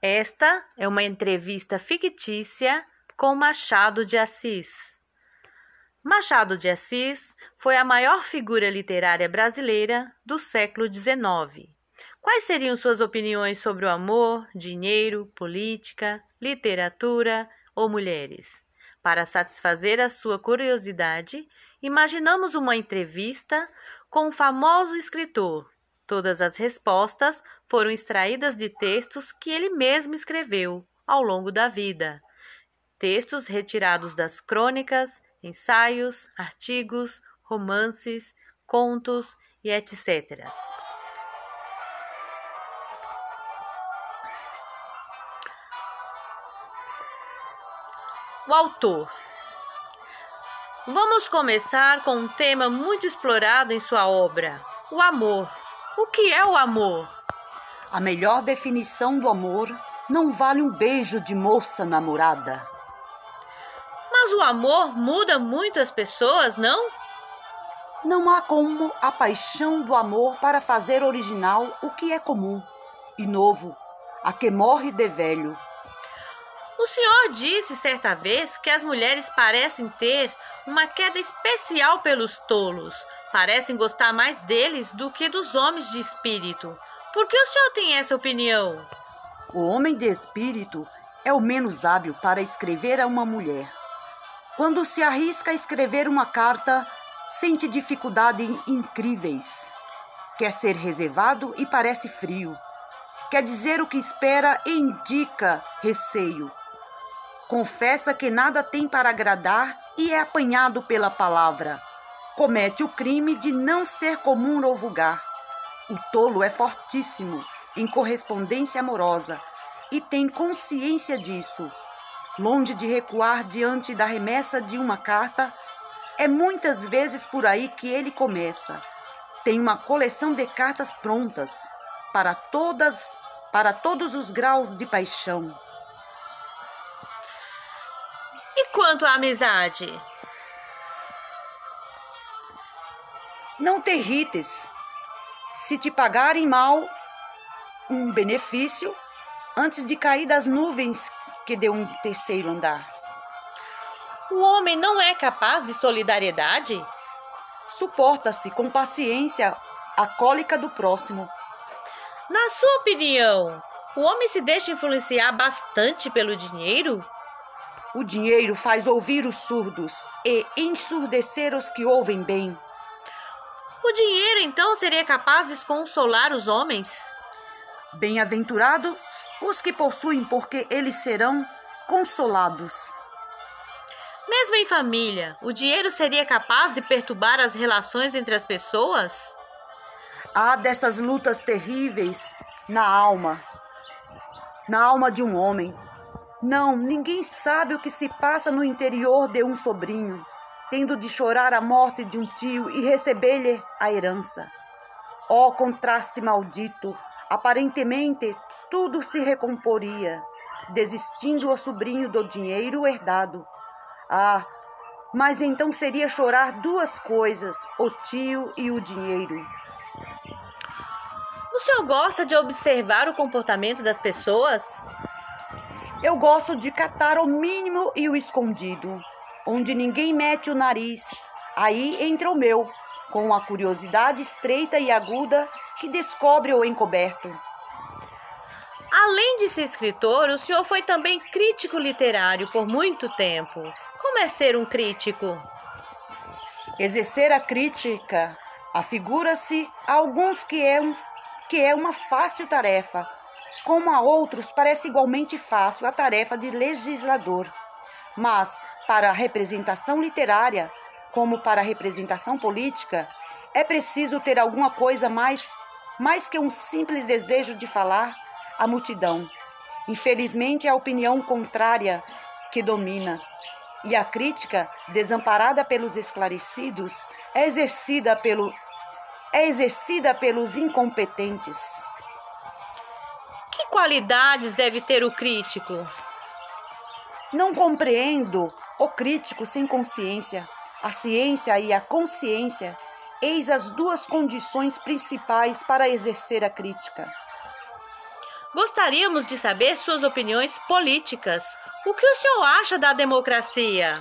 Esta é uma entrevista fictícia com Machado de Assis. Machado de Assis foi a maior figura literária brasileira do século XIX. Quais seriam suas opiniões sobre o amor, dinheiro, política, literatura ou mulheres? Para satisfazer a sua curiosidade, imaginamos uma entrevista com um famoso escritor. Todas as respostas foram extraídas de textos que ele mesmo escreveu ao longo da vida. Textos retirados das crônicas, ensaios, artigos, romances, contos e etc. O autor. Vamos começar com um tema muito explorado em sua obra: o amor. O que é o amor? A melhor definição do amor não vale um beijo de moça namorada. Mas o amor muda muito as pessoas, não? Não há como a paixão do amor para fazer original o que é comum e novo, a que morre de velho. O senhor disse certa vez que as mulheres parecem ter uma queda especial pelos tolos, parecem gostar mais deles do que dos homens de espírito. Por que o senhor tem essa opinião? O homem de espírito é o menos hábil para escrever a uma mulher. Quando se arrisca a escrever uma carta, sente dificuldades incríveis. Quer ser reservado e parece frio. Quer dizer o que espera e indica receio. Confessa que nada tem para agradar e é apanhado pela palavra. Comete o crime de não ser comum ou vulgar. O tolo é fortíssimo em correspondência amorosa e tem consciência disso. Longe de recuar diante da remessa de uma carta, é muitas vezes por aí que ele começa. Tem uma coleção de cartas prontas para todas, para todos os graus de paixão. E quanto à amizade? Não te irrites. Se te pagarem mal um benefício, antes de cair das nuvens que deu um terceiro andar. O homem não é capaz de solidariedade? Suporta-se com paciência a cólica do próximo. Na sua opinião, o homem se deixa influenciar bastante pelo dinheiro? O dinheiro faz ouvir os surdos e ensurdecer os que ouvem bem. O dinheiro então seria capaz de consolar os homens? Bem-aventurados os que possuem, porque eles serão consolados. Mesmo em família, o dinheiro seria capaz de perturbar as relações entre as pessoas? Há dessas lutas terríveis na alma, na alma de um homem. Não, ninguém sabe o que se passa no interior de um sobrinho tendo de chorar a morte de um tio e receber-lhe a herança. Ó oh, contraste maldito! Aparentemente tudo se recomporia, desistindo o sobrinho do dinheiro herdado. Ah, mas então seria chorar duas coisas, o tio e o dinheiro. O senhor gosta de observar o comportamento das pessoas? Eu gosto de catar o mínimo e o escondido onde ninguém mete o nariz. Aí entra o meu, com a curiosidade estreita e aguda que descobre o encoberto. Além de ser escritor, o senhor foi também crítico literário por muito tempo. Como é ser um crítico? Exercer a crítica afigura-se a alguns que é, um, que é uma fácil tarefa, como a outros parece igualmente fácil a tarefa de legislador. Mas para a representação literária, como para a representação política, é preciso ter alguma coisa mais, mais que um simples desejo de falar à multidão. Infelizmente, é a opinião contrária que domina. E a crítica, desamparada pelos esclarecidos, é exercida, pelo, é exercida pelos incompetentes. Que qualidades deve ter o crítico? Não compreendo o crítico sem consciência, a ciência e a consciência, eis as duas condições principais para exercer a crítica. Gostaríamos de saber suas opiniões políticas. O que o senhor acha da democracia?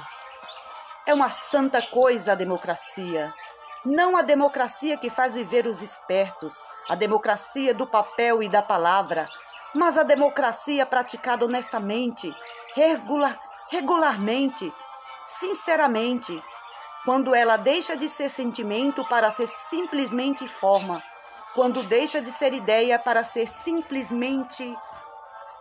É uma santa coisa a democracia. Não a democracia que faz viver os espertos, a democracia do papel e da palavra, mas a democracia praticada honestamente, regular, regularmente, sinceramente, quando ela deixa de ser sentimento para ser simplesmente forma, quando deixa de ser ideia para ser simplesmente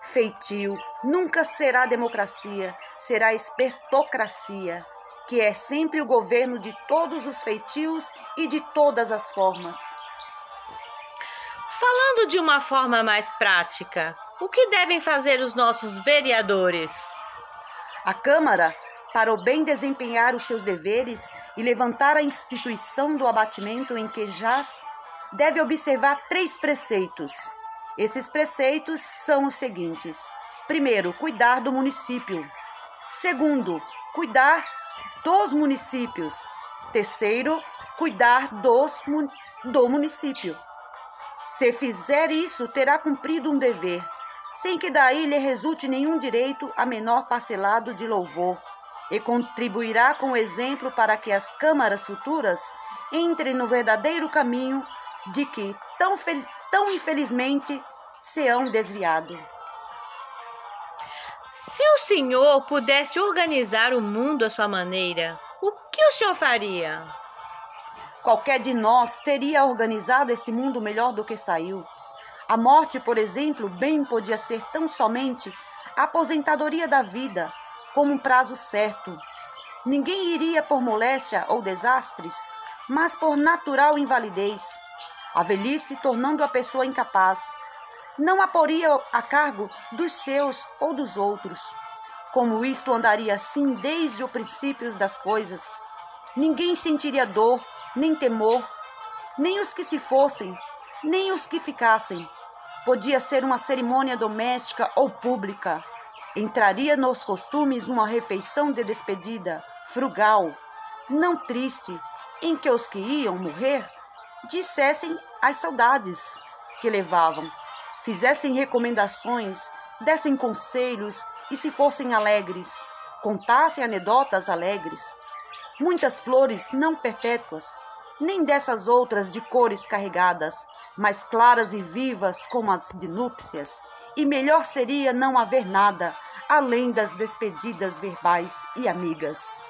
feitio, nunca será democracia, será espertocracia que é sempre o governo de todos os feitios e de todas as formas. Falando de uma forma mais prática, o que devem fazer os nossos vereadores? A Câmara, para o bem desempenhar os seus deveres e levantar a instituição do abatimento em que jaz, deve observar três preceitos. Esses preceitos são os seguintes: primeiro, cuidar do município. Segundo, cuidar dos municípios. Terceiro, cuidar dos, do município. Se fizer isso, terá cumprido um dever, sem que daí lhe resulte nenhum direito a menor parcelado de louvor, e contribuirá com o exemplo para que as câmaras futuras entrem no verdadeiro caminho de que tão, tão infelizmente se hão desviado. Se o senhor pudesse organizar o mundo à sua maneira, o que o senhor faria? Qualquer de nós teria organizado este mundo melhor do que saiu. A morte, por exemplo, bem podia ser tão somente a aposentadoria da vida, como um prazo certo. Ninguém iria por moléstia ou desastres, mas por natural invalidez, a velhice tornando a pessoa incapaz, não a poria a cargo dos seus ou dos outros. Como isto andaria assim desde o princípio das coisas, ninguém sentiria dor, nem temor, nem os que se fossem, nem os que ficassem. Podia ser uma cerimônia doméstica ou pública. Entraria nos costumes uma refeição de despedida, frugal, não triste, em que os que iam morrer dissessem as saudades que levavam fizessem recomendações, dessem conselhos e se fossem alegres, contassem anedotas alegres. Muitas flores não perpétuas, nem dessas outras de cores carregadas, mas claras e vivas como as de núpcias, e melhor seria não haver nada além das despedidas verbais e amigas.